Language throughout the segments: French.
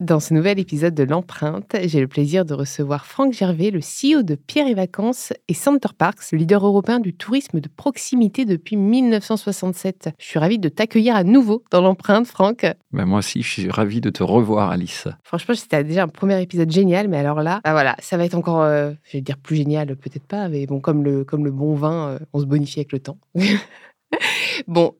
Dans ce nouvel épisode de l'empreinte, j'ai le plaisir de recevoir Franck Gervais, le CEO de Pierre et Vacances et Center Parks, le leader européen du tourisme de proximité depuis 1967. Je suis ravie de t'accueillir à nouveau dans l'empreinte, Franck. Ben moi aussi, je suis ravie de te revoir, Alice. Franchement, c'était déjà un premier épisode génial, mais alors là, bah voilà, ça va être encore, euh, je vais dire plus génial, peut-être pas, mais bon, comme le, comme le bon vin, euh, on se bonifie avec le temps. Bon,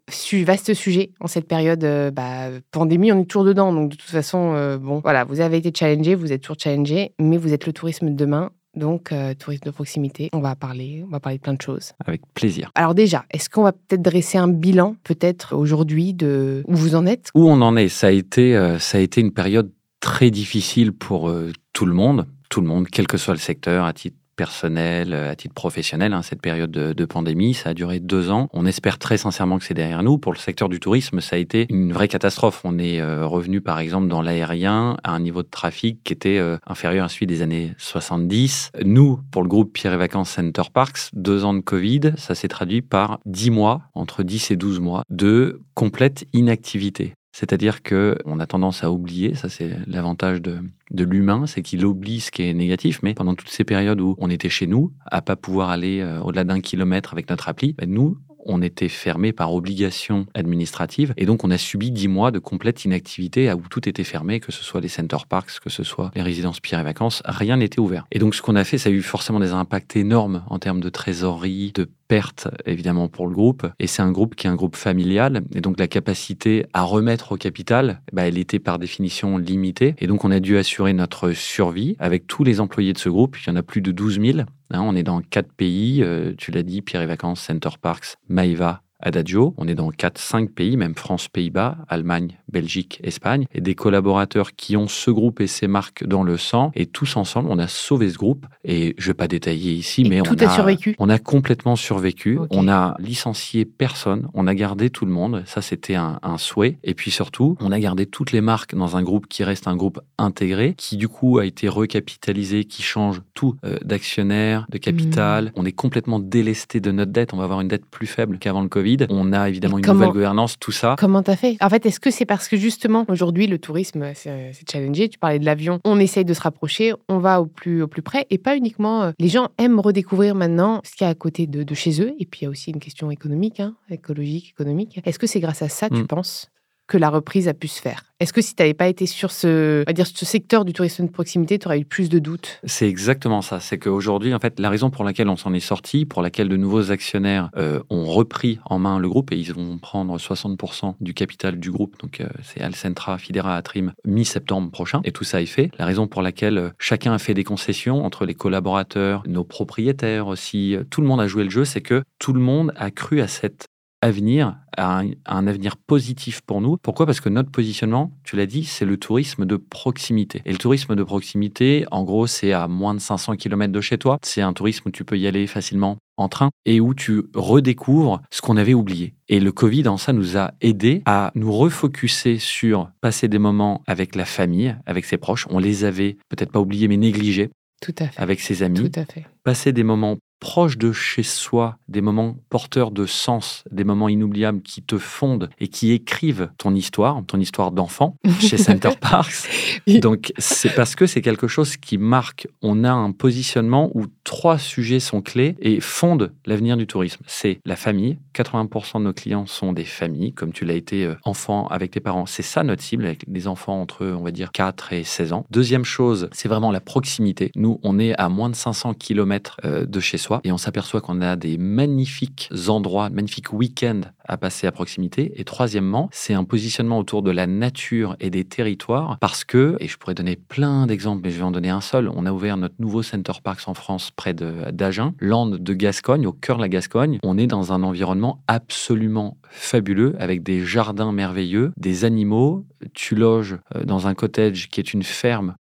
vaste sujet en cette période euh, bah, pandémie, on est toujours dedans. Donc de toute façon, euh, bon, voilà, vous avez été challengé, vous êtes toujours challengé, mais vous êtes le tourisme de demain. Donc, euh, tourisme de proximité, on va parler, on va parler de plein de choses. Avec plaisir. Alors déjà, est-ce qu'on va peut-être dresser un bilan, peut-être aujourd'hui, de où vous en êtes? Où on en est? Ça a été, ça a été une période très difficile pour tout le monde, tout le monde, quel que soit le secteur, à titre personnel, euh, à titre professionnel, hein, cette période de, pandémie. Ça a duré deux ans. On espère très sincèrement que c'est derrière nous. Pour le secteur du tourisme, ça a été une vraie catastrophe. On est euh, revenu, par exemple, dans l'aérien à un niveau de trafic qui était euh, inférieur à celui des années 70. Nous, pour le groupe Pierre et Vacances Center Parks, deux ans de Covid, ça s'est traduit par dix mois, entre 10 et 12 mois, de complète inactivité. C'est-à-dire qu'on a tendance à oublier, ça c'est l'avantage de, l'humain, c'est qu'il oublie ce qui est négatif, mais pendant toutes ces périodes où on était chez nous, à pas pouvoir aller euh, au-delà d'un kilomètre avec notre appli, ben, nous, on était fermé par obligation administrative et donc on a subi dix mois de complète inactivité où tout était fermé, que ce soit les center parks, que ce soit les résidences pierre et vacances, rien n'était ouvert. Et donc ce qu'on a fait, ça a eu forcément des impacts énormes en termes de trésorerie, de pertes évidemment pour le groupe. Et c'est un groupe qui est un groupe familial et donc la capacité à remettre au capital, bah, elle était par définition limitée. Et donc on a dû assurer notre survie avec tous les employés de ce groupe. Il y en a plus de 12 000 Hein, on est dans quatre pays, euh, tu l'as dit, Pierre et Vacances, Center Parks, Maïva, Adagio. On est dans 4-5 pays, même France, Pays-Bas, Allemagne, Belgique, Espagne, et des collaborateurs qui ont ce groupe et ces marques dans le sang. Et tous ensemble, on a sauvé ce groupe. Et je ne vais pas détailler ici, mais tout on a, survécu. On a complètement survécu. On a licencié personne. On a gardé tout le monde. Ça, c'était un, souhait. Et puis surtout, on a gardé toutes les marques dans un groupe qui reste un groupe intégré, qui du coup a été recapitalisé, qui change tout euh, d'actionnaire, de capital. Hmm. On est complètement délesté de notre dette. On va avoir une dette plus faible qu'avant le Covid. On a évidemment une nouvelle gouvernance, tout ça. Comment t'as fait? En fait, est-ce que c'est parce que justement, aujourd'hui, le tourisme, c'est challengé? Tu parlais de l'avion. On essaye de se rapprocher, on va au plus, au plus près. Et pas uniquement. Euh, les gens aiment redécouvrir maintenant ce qu'il y a à côté de, chez eux. Et puis, il y a aussi une question économique, hein, écologique, économique. Est-ce que c'est grâce à ça, tu mm. penses, que la reprise a pu se faire est-ce que si tu n'avais pas été sur ce, dire, ce secteur du tourisme de proximité, tu aurais eu plus de doutes? C'est exactement ça. C'est qu'aujourd'hui, en fait, la raison pour laquelle on s'en est sorti, pour laquelle de nouveaux actionnaires euh, ont repris en main le groupe et ils vont prendre 60% du capital du groupe, donc euh, c'est Alcentra, Fidera, Atrim, mi-septembre prochain, et tout ça est fait. La raison pour laquelle euh, chacun a fait des concessions entre les collaborateurs, nos propriétaires aussi, tout le monde a joué le jeu, c'est que tout le monde a cru à cette avenir, un, un, avenir positif pour nous. Pourquoi? Parce que notre positionnement, tu l'as dit, c'est le tourisme de proximité. Et le tourisme de proximité, en gros, c'est à moins de 500 km de chez toi. C'est un tourisme où tu peux y aller facilement en train et où tu redécouvres ce qu'on avait oublié. Et le Covid, en ça, nous a aidé à nous refocuser sur passer des moments avec la famille, avec ses proches. On les avait peut-être pas oubliés, mais négligés. Tout à fait. Avec ses amis. Tout à fait. Passer des moments proches de chez soi, des moments porteurs de sens, des moments inoubliables qui te fondent et qui écrivent ton histoire, ton histoire d'enfant chez Center Parks. Donc c'est parce que c'est quelque chose qui marque. On a un positionnement où trois sujets sont clés et fondent l'avenir du tourisme. C'est la famille. 80% de nos clients sont des familles, comme tu l'as été euh, enfant avec tes parents. C'est ça notre cible, avec des enfants entre, on va dire, 4 et 16 ans. Deuxième chose, c'est vraiment la proximité. Nous, on est à moins de 500 km euh, de chez soi et on s'aperçoit qu'on a des magnifiques endroits, magnifiques week-ends à passer à proximité. Et troisièmement, c'est un positionnement autour de la nature et des territoires parce que, et je pourrais donner plein d'exemples, mais je vais en donner un seul, on a ouvert notre nouveau Center Parks en France près d'Agen, land de Gascogne, au cœur de la Gascogne. On est dans un environnement absolument fabuleux avec des jardins merveilleux, des animaux. Tu loges euh, dans un cottage qui est une ferme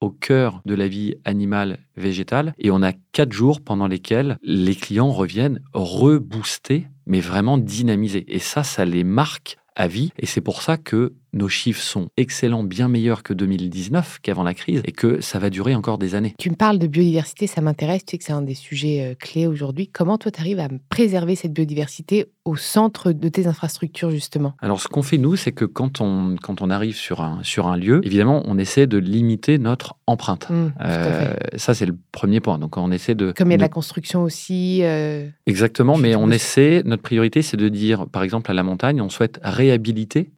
au cœur de la vie animale végétale et on a quatre jours pendant lesquels les clients reviennent reboostés mais vraiment dynamisés. Et ça ça les marque à vie. Et c'est pour ça que nos chiffres sont excellents, bien meilleurs que 2019, qu'avant la crise, et que ça va durer encore des années. Tu me parles de biodiversité, ça m'intéresse, tu sais que c'est un des sujets euh, clés aujourd'hui. Comment toi, tu arrives à préserver cette biodiversité au centre de tes infrastructures, justement? Alors, ce qu'on fait, nous, c'est que quand on, quand on arrive sur un, sur un lieu, évidemment, on essaie de limiter notre empreinte. Mmh, euh, ça, c'est le premier point. Donc, on essaie de... Comme il y a de la construction aussi. Euh, Exactement, mais on essaie, notre priorité, c'est de dire, par exemple, à la montagne, on souhaite réhabiliter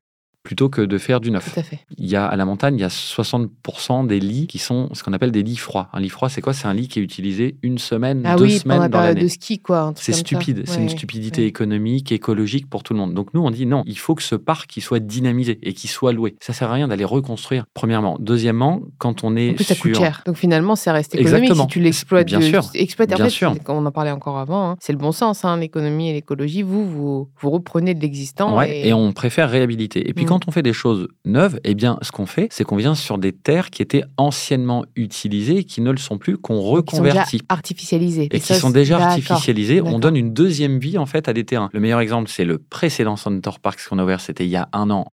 plutôt que de faire du neuf. Tout à fait. Il y a à la montagne, il y a 60% des lits qui sont ce qu'on appelle des lits froids. Un lit froid, c'est quoi? C'est un lit qui est utilisé une semaine, ah deux oui, semaines dans l'année. de ski, quoi. C'est stupide, c'est une stupidité économique, écologique pour tout le monde. Donc nous, on dit non, il faut que ce parc il soit dynamisé et qu'il soit loué. Ça sert à rien d'aller reconstruire. Premièrement, deuxièmement, quand on est en plus, ça sur... coûte cher. Donc finalement, ça reste économique Exactement. si tu l'exploites. Bien sûr. Exploite, en Bien fait, sûr. on en parlait encore avant. hein, C'est le bon sens, hein, l'économie et l'écologie. Vous, vous, vous reprenez de l'existant. Ouais, et... et on préfère réhabiliter. Et puis Mm. quand on fait des choses neuves, eh bien, ce qu'on fait, c'est qu'on vient sur des terres qui étaient anciennement utilisées et qui ne le sont plus, qu'on qui sont déjà reconvertit. artificialisés. et qui sont déjà d'accord, artificialisés, on donne une deuxième vie en fait à des terrains. Le meilleur exemple, c'est le précédent Center Parks qu'on a ouvert, c'était il y a un an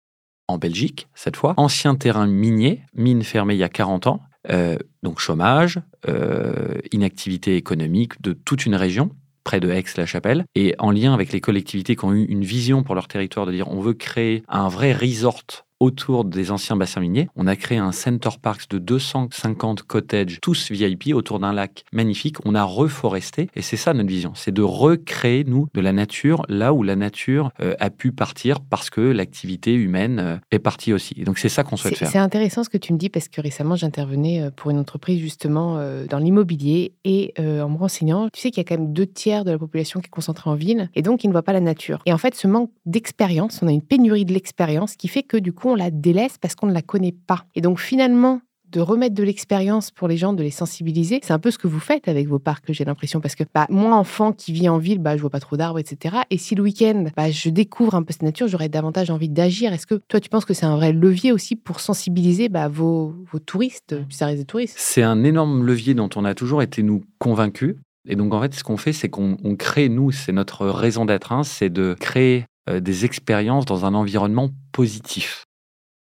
en Belgique, cette fois. Ancien terrain minier, mine fermée il y a 40 ans, euh, donc chômage, euh, inactivité économique de toute une région près de Aix-la-Chapelle, et en lien avec les collectivités qui ont eu une vision pour leur territoire de dire on veut créer un vrai resort autour des anciens bassins miniers. On a créé un Center Parks de 250 cottages, tous VIP, autour d'un lac magnifique. On a reforesté, et c'est ça notre vision, c'est de recréer, nous, de la nature, là où la nature euh, a pu partir parce que l'activité humaine euh, est partie aussi. Et donc c'est ça qu'on souhaite faire. c'est intéressant ce que tu me dis parce que récemment j'intervenais euh, pour une entreprise justement euh, dans l'immobilier et en me renseignant, tu sais qu'il y a quand même deux tiers de la population qui est concentrée en ville et donc qui ne voit pas la nature. Et en fait, ce manque d'expérience, on a une pénurie de l'expérience qui fait que du coup on la délaisse parce qu'on ne la connaît pas. Et donc finalement, de remettre de l'expérience pour les gens, de les sensibiliser. C'est un peu ce que vous faites avec vos parcs, j'ai l'impression, parce que bah, moi, enfant qui vit en ville, bah, je vois pas trop d'arbres, etc. Et si le week-end, bah, je découvre un peu cette nature, j'aurais davantage envie d'agir. Est-ce que toi, tu penses que c'est un vrai levier aussi pour sensibiliser bah, vos, touristes, ça reste des touristes C'est un énorme levier dont on a toujours été, nous, convaincus. Et donc, en fait, ce qu'on fait, c'est qu'on on crée, nous, c'est notre raison d'être, hein, c'est de créer euh, des expériences dans un environnement positif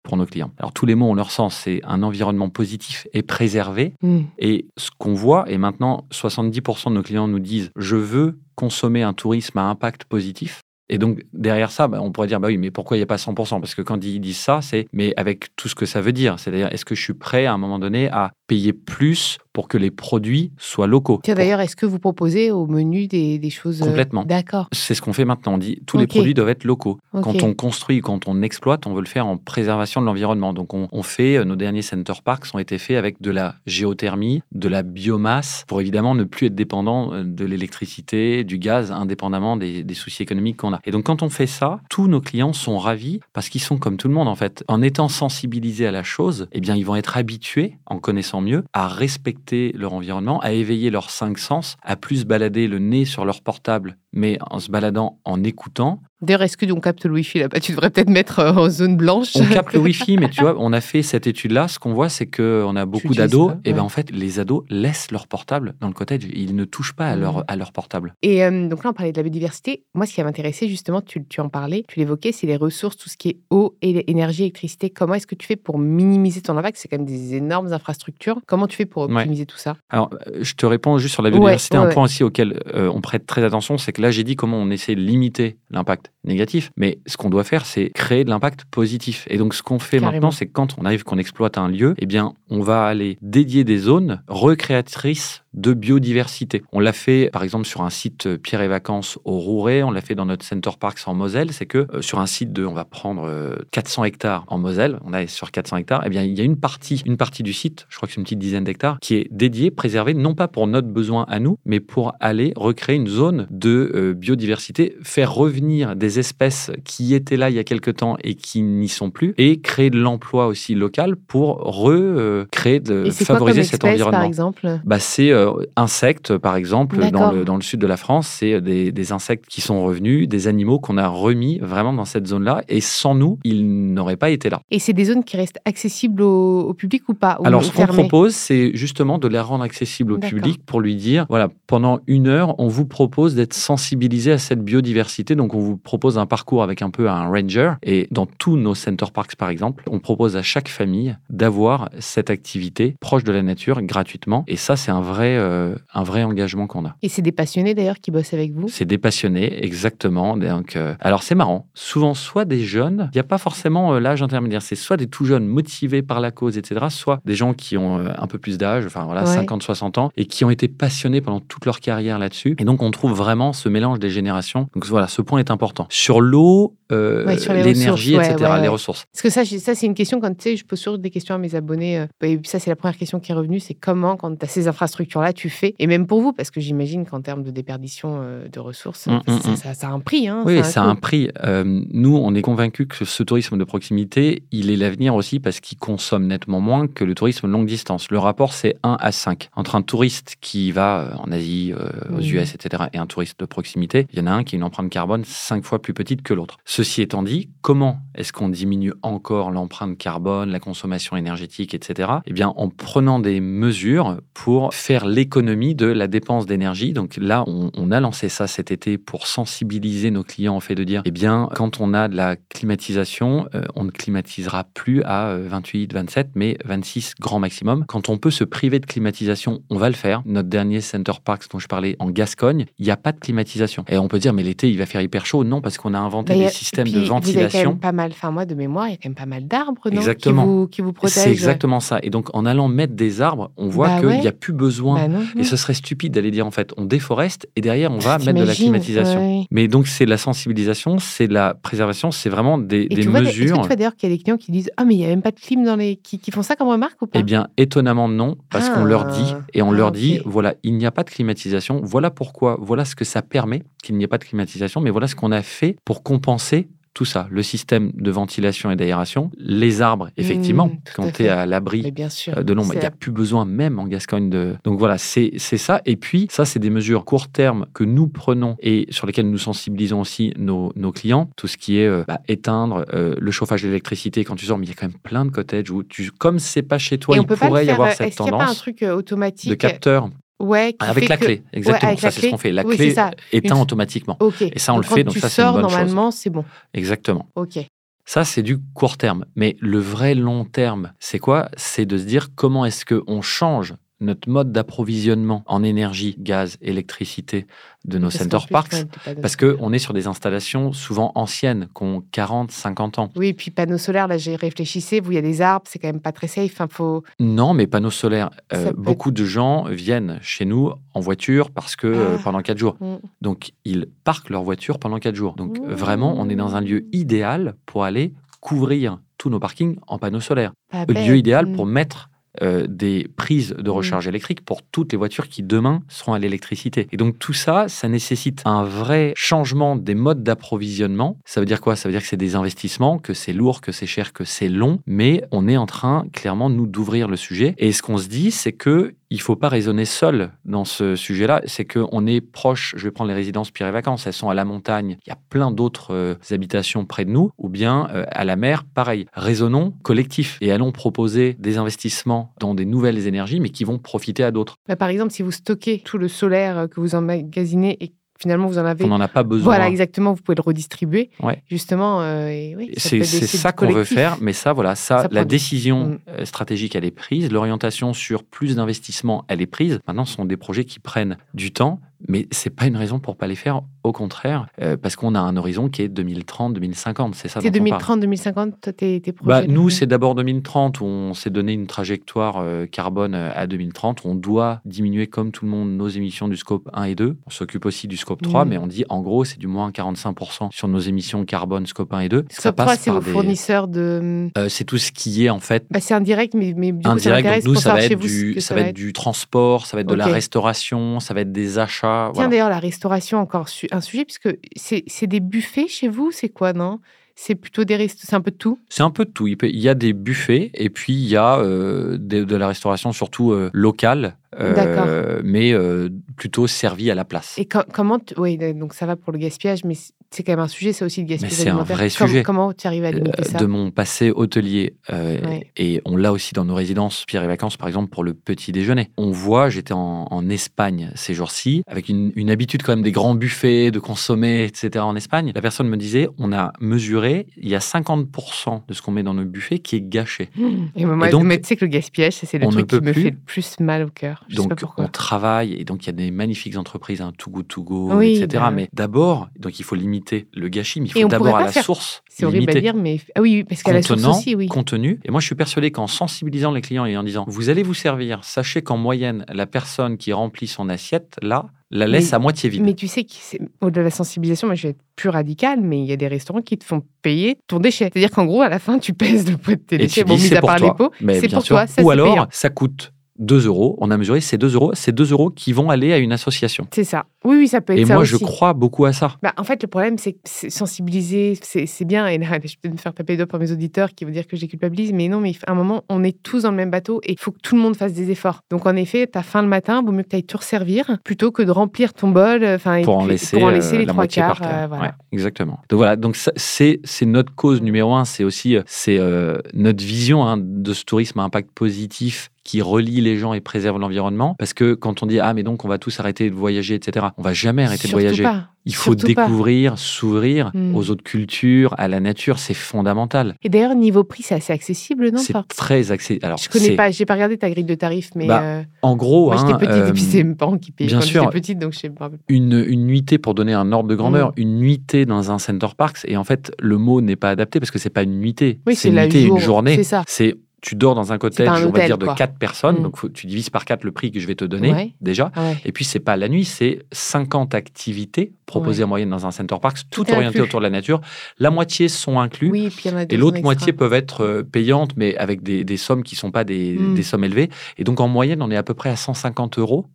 pour nos clients. Alors, tous les mots ont leur sens. C'est un environnement positif et préservé. Hmm. Et ce qu'on voit, et maintenant 70% de nos clients nous disent je veux consommer un tourisme à impact positif. Et donc derrière ça, bah, on pourrait dire bah oui, mais pourquoi il n'y a pas 100% Parce que quand ils disent ça, c'est mais avec tout ce que ça veut dire, c'est-à-dire est-ce que je suis prêt à un moment donné à payer plus pour que les produits soient locaux Tiens, d'ailleurs, est-ce que vous proposez au menu des, des choses. euh, Complètement. D'accord. C'est ce qu'on fait maintenant. On dit tous les produits doivent être locaux. Quand on construit, quand on exploite, on veut le faire en préservation de l'environnement. Donc on, on fait, euh, nos derniers center parks ont été faits avec de la géothermie, de la biomasse, pour évidemment ne plus être dépendant euh, de l'électricité, du gaz, indépendamment des, des soucis économiques qu'on a. Et donc quand on fait ça, tous nos clients sont ravis parce qu'ils sont comme tout le monde en fait. En étant sensibilisés à la chose, eh bien ils vont être habitués, en connaissant mieux, à respecter leur environnement, à éveiller leurs cinq sens, à plus balader le nez sur leur portable mais en se baladant, en écoutant, D'ailleurs, est-ce que on capte le Wi-Fi là-bas? Tu devrais peut-être mettre euh, en zone blanche. On capte le Wi-Fi, mais tu vois, on a fait cette étude-là. Ce qu'on voit, c'est qu'on a beaucoup d'ados. Et ben en fait, les ados laissent leur portable dans le cottage. Ils ne touchent pas à, leur, mmh. à leur portable. Et euh, donc là, on parlait de la biodiversité. Moi, ce qui m'intéressait, justement, tu, tu en parlais, tu l'évoquais, c'est les ressources, tout ce qui est eau, et énergie, électricité. Comment est-ce que tu fais pour minimiser ton impact? C'est quand même des énormes infrastructures. Comment tu fais pour optimiser tout ça? Alors, euh, je te réponds juste sur la biodiversité. un point aussi auquel on prête très attention, c'est que là, j'ai dit comment on essaie de limiter l'impact négatif. Mais ce qu'on doit faire, c'est créer de l'impact positif. Et donc, ce qu'on fait maintenant, c'est quand on arrive, qu'on exploite un lieu, eh bien, on va aller dédier des zones recréatrices de biodiversité. On l'a fait par exemple sur un site euh, Pierre et Vacances au Rouret, on l'a fait dans notre Center Parks en Moselle, c'est que euh, sur un site de, on va prendre 400 euh, hectares en Moselle, on est sur 400 hectares, eh bien il y a une partie, une partie du site, je crois que c'est une petite dizaine d'hectares, qui est dédiée, préservée, non pas pour notre besoin à nous, mais pour aller recréer une zone de biodiversité, faire revenir des espèces qui étaient là il y a quelque temps et qui n'y sont plus, et créer de l'emploi aussi local pour recréer, de favoriser cet environnement. Par exemple? Bah, c'est euh, insectes, par exemple, dans le, dans le, sud de la France, c'est des, des, insectes qui sont revenus, des animaux qu'on a remis vraiment dans cette zone-là, et sans nous, ils n'auraient pas été là. Et c'est des zones qui restent accessibles au, public ou pas? Alors, ce qu'on propose, c'est justement de les rendre accessibles au public pour lui dire, voilà, pendant une heure, on vous propose d'être sensibilisé à cette biodiversité, donc on vous propose un parcours avec un peu un ranger, et dans tous nos center parks, par exemple, on propose à chaque famille d'avoir cette activité proche de la nature gratuitement, et ça, c'est un vrai euh, un vrai engagement qu'on a. Et c'est des passionnés d'ailleurs qui bossent avec vous? C'est des passionnés, exactement. Donc, euh, alors c'est marrant. Souvent, soit des jeunes, il n'y a pas forcément euh, l'âge intermédiaire, c'est soit des tout jeunes motivés par la cause, etc., soit des gens qui ont un peu plus d'âge, enfin voilà, 50, 60 ans, et qui ont été passionnés pendant toute leur carrière là-dessus. Et donc, on trouve vraiment ce mélange des générations. Donc voilà, ce point est important. Sur l'eau, l'énergie, etc., les ressources. Parce que ça, ça c'est une question, quand tu sais, je pose toujours des questions à mes abonnés. et ça, c'est la première question qui est revenue, c'est comment, quand tu as ces infrastructures-là, tu fais, et même pour vous, parce que j'imagine qu'en termes de déperdition euh, de ressources, mmh, mmh, mmh. ça, a un prix. Hein, oui, ça a un, prix. Euh, nous, on est convaincus que ce tourisme de proximité, il est l'avenir aussi parce qu'il consomme nettement moins que le tourisme longue distance. Le rapport, c'est 1 à 5. Entre un touriste qui va euh, en Asie, aux US, etc., et un touriste de proximité, il y en a un qui a une empreinte carbone 5 fois plus petite que l'autre. Ceci étant dit, comment est-ce qu'on diminue encore l'empreinte carbone, la consommation énergétique, etc. Eh bien, en prenant des mesures pour faire l'économie de la dépense d'énergie. Donc là, on, a lancé ça cet été pour sensibiliser nos clients au fait de dire, eh bien, quand on a de la climatisation, euh, on ne climatisera plus à 28, euh, 27, mais 26 grand maximum. Quand on peut se priver de climatisation, on va le faire. Notre dernier Center Parks dont je parlais en Gascogne, il n'y a pas de climatisation. Et on peut dire, mais l'été, il va faire hyper chaud. Non, parce qu'on a inventé des systèmes de ventilation. Vous avez quand même pas mal, enfin moi de mémoire, il y a quand même pas mal d'arbres, Exactement. Qui vous, qui vous protègent. C'est exactement ça. Et donc en allant mettre des arbres, on voit bah qu'il n'y a plus besoin. Bah et ce serait stupide d'aller dire en fait on déforeste et derrière on va mettre de la climatisation. Mais donc c'est la sensibilisation, c'est la préservation, c'est vraiment des, et des tu mesures. Est-ce que tu vois d'ailleurs qu'il y a des clients qui disent ah mais il y a même pas de clim dans les qui, font ça comme remarque ou pas? Eh bien étonnamment non parce qu'on leur dit ah. et on leur ah, dit voilà il n'y a pas de climatisation, voilà pourquoi, voilà ce que ça permet qu'il n'y ait pas de climatisation, mais voilà ce qu'on a fait pour compenser tout ça, le système de ventilation et d'aération, les arbres, effectivement, mmh, quand tu es à l'abri euh, de l'ombre, il n'y a plus besoin même en Gascogne de... Donc voilà, c'est ça. Et puis, ça, c'est des mesures court terme que nous prenons et sur lesquelles nous sensibilisons aussi nos, nos clients. Tout ce qui est euh, bah, éteindre euh, le chauffage d'électricité quand tu sors, mais il y a quand même plein de cottages où, tu, comme c'est pas chez toi, il pourrait y avoir cette tendance. un truc automatique de capteur Ouais, avec la clé, exactement. ça, c'est ce qu'on fait. La clé éteint automatiquement. Et ça, on le fait, donc ça, c'est une bonne normalement, c'est bon. Exactement. Ok. Ça, c'est du court terme. Mais le vrai long terme, c'est quoi? C'est de se dire comment est-ce qu'on change notre mode d'approvisionnement en énergie, gaz, électricité de nos center parks, parce qu'on est sur des installations souvent anciennes, qui ont 40, 50 ans. Oui, puis panneaux solaires, là j'ai réfléchissé, vous, il y a des arbres, c'est quand même pas très safe. Enfin, faut... Non, mais panneaux solaires, euh, beaucoup de gens viennent chez nous en voiture parce que euh, ah. pendant 4 jours. Mm. Donc, ils parquent leur voiture pendant 4 jours. Donc, vraiment, on est dans un lieu idéal pour aller couvrir tous nos parkings en panneaux solaires. Le lieu idéal mm. pour mettre euh, des prises de mmh. recharge électrique pour toutes les voitures qui demain seront à l'électricité. Et donc tout ça, ça nécessite un vrai changement des modes d'approvisionnement. Ça veut dire quoi? Ça veut dire que c'est des investissements, que c'est lourd, que c'est cher, que c'est long, mais on est en train clairement nous d'ouvrir le sujet. Et ce qu'on se dit, c'est que il faut pas raisonner seul dans ce sujet-là. C'est qu'on est proche, je vais prendre les résidences Pierre et Vacances, elles sont à la montagne, il y a plein d'autres euh, habitations près de nous, ou bien euh, à la mer, pareil. Raisonnons collectif et allons proposer des investissements dans des nouvelles énergies, mais qui vont profiter à d'autres. Bah, par exemple, si vous stockez tout le solaire euh, que vous emmagasinez et finalement vous en avez. On n'en a pas besoin. Voilà, exactement, vous pouvez le redistribuer. Ouais. Justement, euh, oui, C'est ça qu'on veut faire, mais ça, voilà, ça, Ça la décision Mm. euh, stratégique, elle est prise, l'orientation sur plus d'investissement, elle est prise. Maintenant, ce sont des projets qui prennent du temps, mais c'est pas une raison pour pas les faire. Au contraire, euh, parce qu'on a un horizon qui est 2030, 2050, c'est ça. C'est dont on parle. 2030, 2050, toi, tes, tes projets Bah, nous, c'est d'abord 2030 où on s'est donné une trajectoire euh, carbone euh, à 2030. On doit diminuer comme tout le monde nos émissions du scope 1 et 2. On s'occupe aussi du scope 3, Mhm. mais on dit en gros, c'est du moins 45% sur nos émissions carbone scope 1 et 2. Scope 3, c'est vos fournisseurs de. Euh, c'est tout ce qui est en fait Bah, c'est indirect, mais, mais du coup, ça indirect. m'intéresse Donc nous, ça va, être du, que ça va être du transport, ça va être de la restauration, ça va être des achats. Tiens, voilà. d'ailleurs, la restauration, encore su- un sujet, puisque c'est c'est des buffets chez vous, c'est quoi, non? C'est plutôt des restos, c'est un peu de tout? C'est un peu de tout. Il, peut- il y a des buffets et puis il y a euh, de, de la restauration surtout euh, locale, euh, D'accord. mais euh, plutôt servie à la place. Et co- comment. Oui, donc ça va pour le gaspillage, mais c'est- quand même un sujet, c'est aussi le gaspillage c'est un vrai sujet. Comment tu arrives à limiter Euh, ça de mon passé hôtelier. euh, Ouais. Et on l'a aussi dans nos résidences Pierre et Vacances, par exemple, pour le petit déjeuner. On voit, j'étais en, en Espagne ces jours-ci, avec une, une habitude quand même des grands buffets, de consommer, etc. en Espagne. La personne me disait, on a mesuré, il y a 50% de ce qu'on met dans nos buffets qui est gâché. Et moi, Et donc, mais tu sais que le gaspillage, ça, c'est le truc qui me plus. fait le plus mal au cœur. Je sais pas Donc, on travaille et donc il y a des magnifiques entreprises, un Too Good To Go, Oui, etc. bah. Mais d'abord, donc il faut limiter le gâchis, mais il faut d'abord à la faire- source C'est horrible à dire, mais. Ah oui, parce qu'à la source aussi, oui. contenu. Et moi, je suis persuadé qu'en sensibilisant les clients et en disant, vous allez vous servir, sachez qu'en moyenne, la personne qui remplit son assiette, là, la laisse Mais- à moitié vide. Mais tu sais que c'est- au-delà de la sensibilisation, moi je vais être plus radicale, mais il y a des restaurants qui te font payer ton déchet. C'est-à-dire qu'en gros, à la fin, tu pèses le poids de tes et déchets. Bon, mis à part toi. les pots, c'est pour sûr. toi. Ça, Ou alors, payant. ça coûte 2 euros. On a mesuré, c'est 2 euros. C'est 2 euros qui vont aller à une association. C'est ça. Oui, oui, ça peut être Et ça moi, aussi. je crois beaucoup à ça. Bah, en fait, le problème, c'est que sensibiliser, c'est bien. Et là, je vais peut-être me faire taper les doigts par mes auditeurs qui vont dire que les culpabilise. Mais non, mais à un moment, on est tous dans le même bateau et il faut que tout le monde fasse des efforts. Donc, en effet, tu as faim le matin, vaut mieux que tu ailles te resservir plutôt que de remplir ton bol. euh, Enfin, et pour en laisser, pour en euh, les la trois quarts. euh, voilà. Ouais, exactement. Donc voilà, donc c'est notre cause numéro un, c'est aussi c'est euh, notre vision hein, de ce tourisme à impact positif qui relie les gens et préserve l'environnement. Parce que quand on dit ah mais donc on va tous arrêter de voyager, etc. On va jamais arrêter Surtout de voyager. pas. Il faut Surtout découvrir, s'ouvrir Mm. aux autres cultures, à la nature, c'est fondamental. Et d'ailleurs, niveau prix, c'est assez accessible, non C'est très accessible. Alors Je connais pas, j'ai pas regardé ta grille de tarifs, mais Bah, euh, En gros, moi hein, j'étais petite euh, et puis c'est mes parents qui payaient bien quand sûr. petite, donc je sais pas. une, une nuitée, pour donner un ordre de grandeur, Mm. une nuitée dans un Center Parks, et en fait, le mot n'est pas adapté parce que c'est pas une nuitée. Oui, c'est une nuitée, jour- une journée. c'est ça. C'est tu dors dans un cottage, un on va dire, de quoi. quatre personnes, Mm. donc faut- tu divises par quatre le prix que je vais te donner Ouais. déjà. Ouais. Et puis, c'est pas la nuit, c'est 50 activités proposées Ouais. en moyenne dans un Center Parks, Tout tout est orientées autour de la nature. La moitié sont inclus. Oui, Et d'autres l'autre moitié peuvent être euh, payantes, mais avec des, des sommes qui ne sont pas des, Mm. des sommes élevées. Et donc, en moyenne, on est à peu près à 150 euros.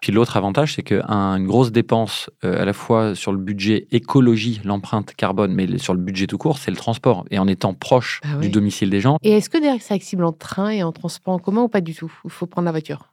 Puis l'autre avantage, c'est qu'une grosse dépense, euh, à la fois sur le budget écologie, l'empreinte carbone, mais sur le budget tout court, c'est le transport. Et en étant proche Bah du domicile des gens. Et est-ce que derrière c'est accessible en train et en transport en commun ou pas du tout? Il faut prendre la voiture?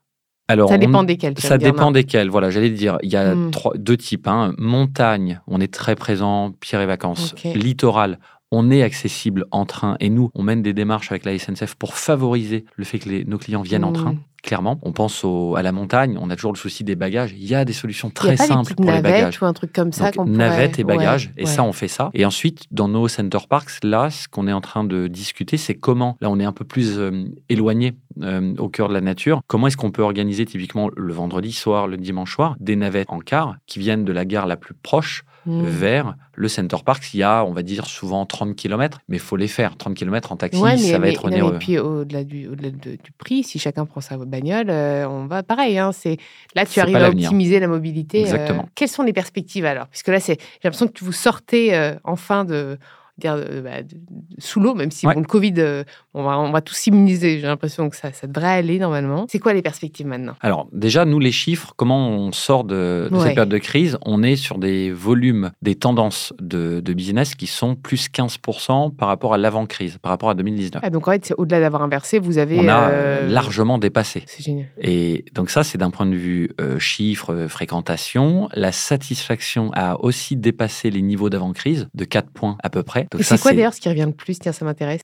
Alors, ça on- dépend desquels. Ça dire, dépend non. desquels. Voilà, j'allais dire, il y a Mm. trois- deux types. hein. Montagne, on est très présent, Pierre et Vacances. Ok. Littoral, on est accessible en train. Et nous, on mène des démarches avec la SNCF pour favoriser le fait que les- nos clients viennent en Mm. train. Clairement, on pense au- à la montagne, on a toujours le souci des bagages. Il y a des solutions très simples pour les bagages. ou un truc comme ça Donc, qu'on pourrait- navettes et Ouais, bagages, et ouais. ça, on fait ça. Et ensuite, dans nos center parks, là, ce qu'on est en train de discuter, c'est comment, là, on est un peu plus euh, éloigné euh, au cœur de la nature, comment est-ce qu'on peut organiser typiquement le vendredi soir, le dimanche soir, des navettes en car qui viennent de la gare la plus proche Mm. vers le center parks. Il y a, on va dire, souvent 30 km, mais il faut les faire. 30 km en taxi, Ouais, mais, ça va mais- être non, onéreux. puis au-delà du, au-delà de- du prix, si chacun prend sa bagnole, euh, on va pareil. Hein, c'est là tu arrives à optimiser la mobilité. euh, Exactement. quelles sont les perspectives alors? Puisque là, j'ai l'impression que vous sortez euh, enfin de dire, euh, bah, sous l'eau, même si le Covid, euh, on, va, on va tous s'immuniser. J'ai l'impression que ça, ça devrait aller normalement. C'est quoi les perspectives maintenant? Alors, déjà, nous, les chiffres, comment on sort de, cette période de crise? On est sur des volumes, des tendances de, business qui sont plus 15% par rapport à l'avant-crise, par rapport à 2019. Ah, donc, en fait, au-delà d'avoir inversé, vous avez. On a largement dépassé. C'est génial. Et donc, ça, c'est d'un point de vue chiffre, fréquentation. La satisfaction a aussi dépassé les niveaux d'avant-crise de 4 points à peu près. C'est quoi d'ailleurs ce qui revient le plus? Tiens, ça m'intéresse.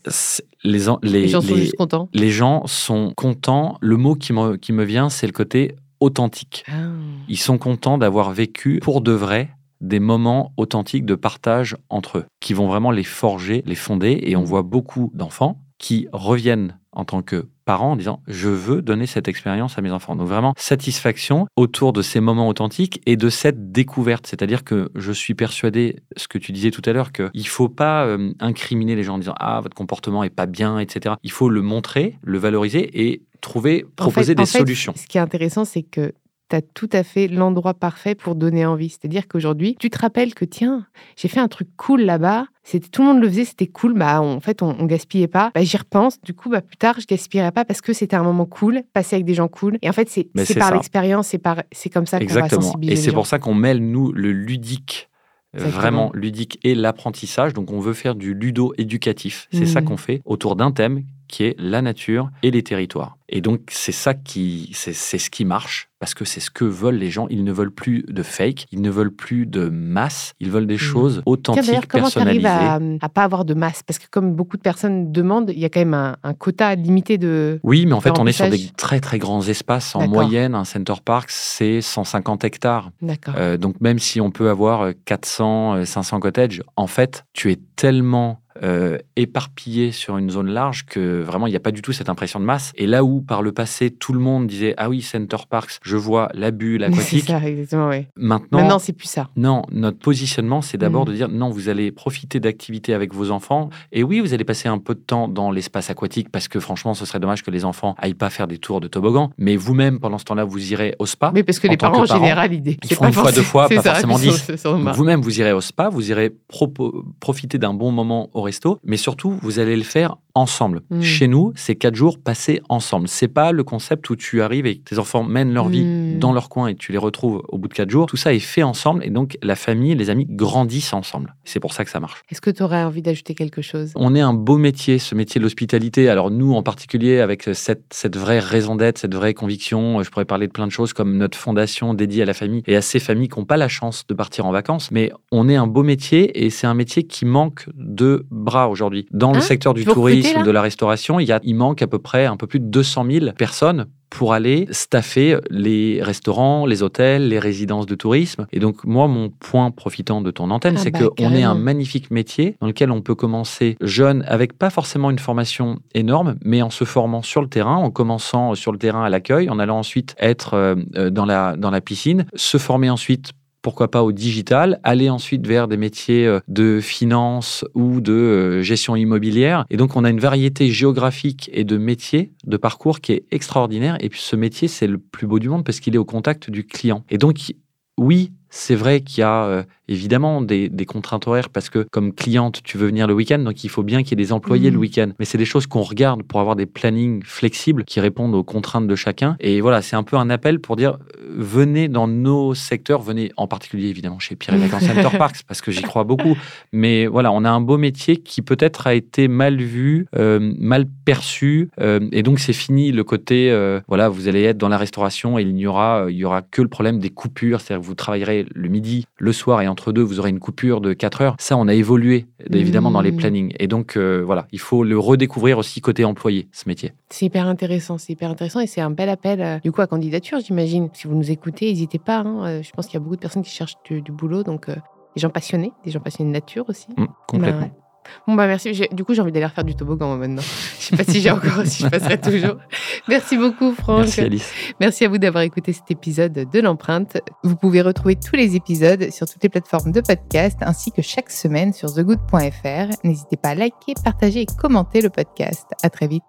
Les, les, gens sont juste contents. Les gens sont contents. Le mot qui me, qui me vient, c'est le côté authentique. Ah. Ils sont contents d'avoir vécu pour de vrai des moments authentiques de partage entre eux, qui vont vraiment les forger, les fonder. Et on mmh. voit beaucoup d'enfants qui reviennent en tant que parents en disant je veux donner cette expérience à mes enfants. Donc vraiment satisfaction autour de ces moments authentiques et de cette découverte. C'est-à-dire que je suis persuadé, ce que tu disais tout à l'heure, qu'il ne faut pas euh, incriminer les gens en disant ah votre comportement est pas bien, etc. Il faut le montrer, le valoriser et trouver, proposer des solutions. Ce qui est intéressant, c'est que tu as tout à fait l'endroit parfait pour donner envie. C'est-à-dire qu'aujourd'hui, tu te rappelles que, tiens, j'ai fait un truc cool là-bas, c'était tout le monde le faisait, c'était cool, bah, en fait, on, on gaspillait pas. Bah, J'y repense, du coup, bah, plus tard, je gaspillerai pas parce que c'était un moment cool, passer avec des gens cool. Et en fait, c'est par l'expérience, c'est comme ça qu'on va sensibiliser Et c'est pour ça qu'on mêle, nous, le ludique vraiment ludique et l'apprentissage. Donc on veut faire du ludo-éducatif. C'est ça mmh. qu'on fait autour d'un thème qui est la nature et les territoires. Et donc, c'est ça qui, c'est ce qui marche parce que c'est ce que veulent les gens. Ils ne veulent plus de fake, ils ne veulent plus de masse, ils veulent des mmh. choses authentiques, comment personnalisées. À, à pas avoir de masse? Parce que comme beaucoup de personnes demandent, il y a quand même un, quota limité de. Oui, mais en fait, on est sur des très très grands espaces. En moyenne, un center park, c'est 150 hectares. D'accord. Euh, donc même si on peut avoir 400, 500 cottages, en fait, tu es tellement euh, éparpillé sur une zone large que vraiment il n'y a pas du tout cette impression de masse. Et là où par le passé tout le monde disait ah oui Center Parks, je vois la bulle aquatique. Ça, exactement, oui. Maintenant, Maintenant c'est plus ça. Non, notre positionnement c'est d'abord mm. de dire non vous allez profiter d'activités avec vos enfants et oui vous allez passer un peu de temps dans l'espace aquatique parce que franchement ce serait dommage que les enfants aillent pas faire des tours de toboggan. Mais vous-même pendant ce temps-là vous irez au spa. Mais parce que les parents, en général ils font une fois deux fois pas forcément dix. Vous-même vous irez au spa, vous irez profiter d'un bon moment au mais surtout vous allez le faire ensemble. Hmm. Chez nous, c'est quatre jours passés ensemble. C'est pas le concept où tu arrives et tes enfants mènent leur vie hmm. dans leur coin et tu les retrouves au bout de quatre jours. Tout ça est fait ensemble et donc la famille, les amis grandissent ensemble. C'est pour ça que ça marche. Est-ce que tu aurais envie d'ajouter quelque chose? On est un beau métier, ce métier de l'hospitalité. Alors nous, en particulier, avec cette, cette vraie raison d'être, cette vraie conviction, je pourrais parler de plein de choses comme notre fondation dédiée à la famille et à ces familles qui n'ont pas la chance de partir en vacances. Mais on est un beau métier et c'est un métier qui manque de bras aujourd'hui. Dans le ah, secteur du tourisme, de la restauration, il, y a, il manque à peu près un peu plus de 200 000 personnes pour aller staffer les restaurants, les hôtels, les résidences de tourisme. Et donc, moi, mon point profitant de ton antenne, ah c'est bah, qu'on est un magnifique métier dans lequel on peut commencer jeune avec pas forcément une formation énorme, mais en se formant sur le terrain, en commençant sur le terrain à l'accueil, en allant ensuite être euh, euh, dans la, dans la piscine, se former ensuite pourquoi pas au digital, aller ensuite vers des métiers euh, de finance ou de euh, gestion immobilière. Et donc, on a une variété géographique et de métiers, de parcours qui est extraordinaire. Et puis, ce métier, c'est le plus beau du monde parce qu'il est au contact du client. Et donc, oui, c'est vrai qu'il y a euh, évidemment des, contraintes horaires parce que comme cliente, tu veux venir le week-end, donc il faut bien qu'il y ait des employés le mmh. week-end. Mais c'est des choses qu'on regarde pour avoir des plannings flexibles qui répondent aux contraintes de chacun. Et voilà, c'est un peu un appel pour dire euh, venez dans nos secteurs, venez en particulier évidemment chez Pierre et Vacances Center Parks parce que j'y crois beaucoup. Mais voilà, on a un beau métier qui peut-être a été mal vu, euh, mal perçu, euh, et donc c'est fini le côté voilà, vous allez être dans la restauration et il n'y aura, il y aura que le problème des coupures, c'est-à-dire que vous travaillerez le midi, le soir et entre deux, vous aurez une coupure de 4 heures. Ça, on a évolué, évidemment, dans les mmh. plannings. Et donc, euh, voilà, il faut le redécouvrir aussi côté employé, ce métier. C'est hyper intéressant, c'est hyper intéressant et c'est un bel appel, euh, du coup, à candidature, j'imagine. Si vous nous écoutez, n'hésitez pas. Hein, euh, je pense qu'il y a beaucoup de personnes qui cherchent du, boulot, donc des gens passionnés, des gens passionnés de nature aussi. Mmh, complètement. Ben, Bon, bah merci. Du coup, j'ai envie d'aller faire du toboggan maintenant. Je sais pas si j'ai encore, si je passerai toujours. Merci beaucoup, Franck. Merci, Alice. Merci à vous d'avoir écouté cet épisode de l'empreinte. Vous pouvez retrouver tous les épisodes sur toutes les plateformes de podcast ainsi que chaque semaine sur thegood.fr. N'hésitez pas à liker, partager et commenter le podcast. À très vite.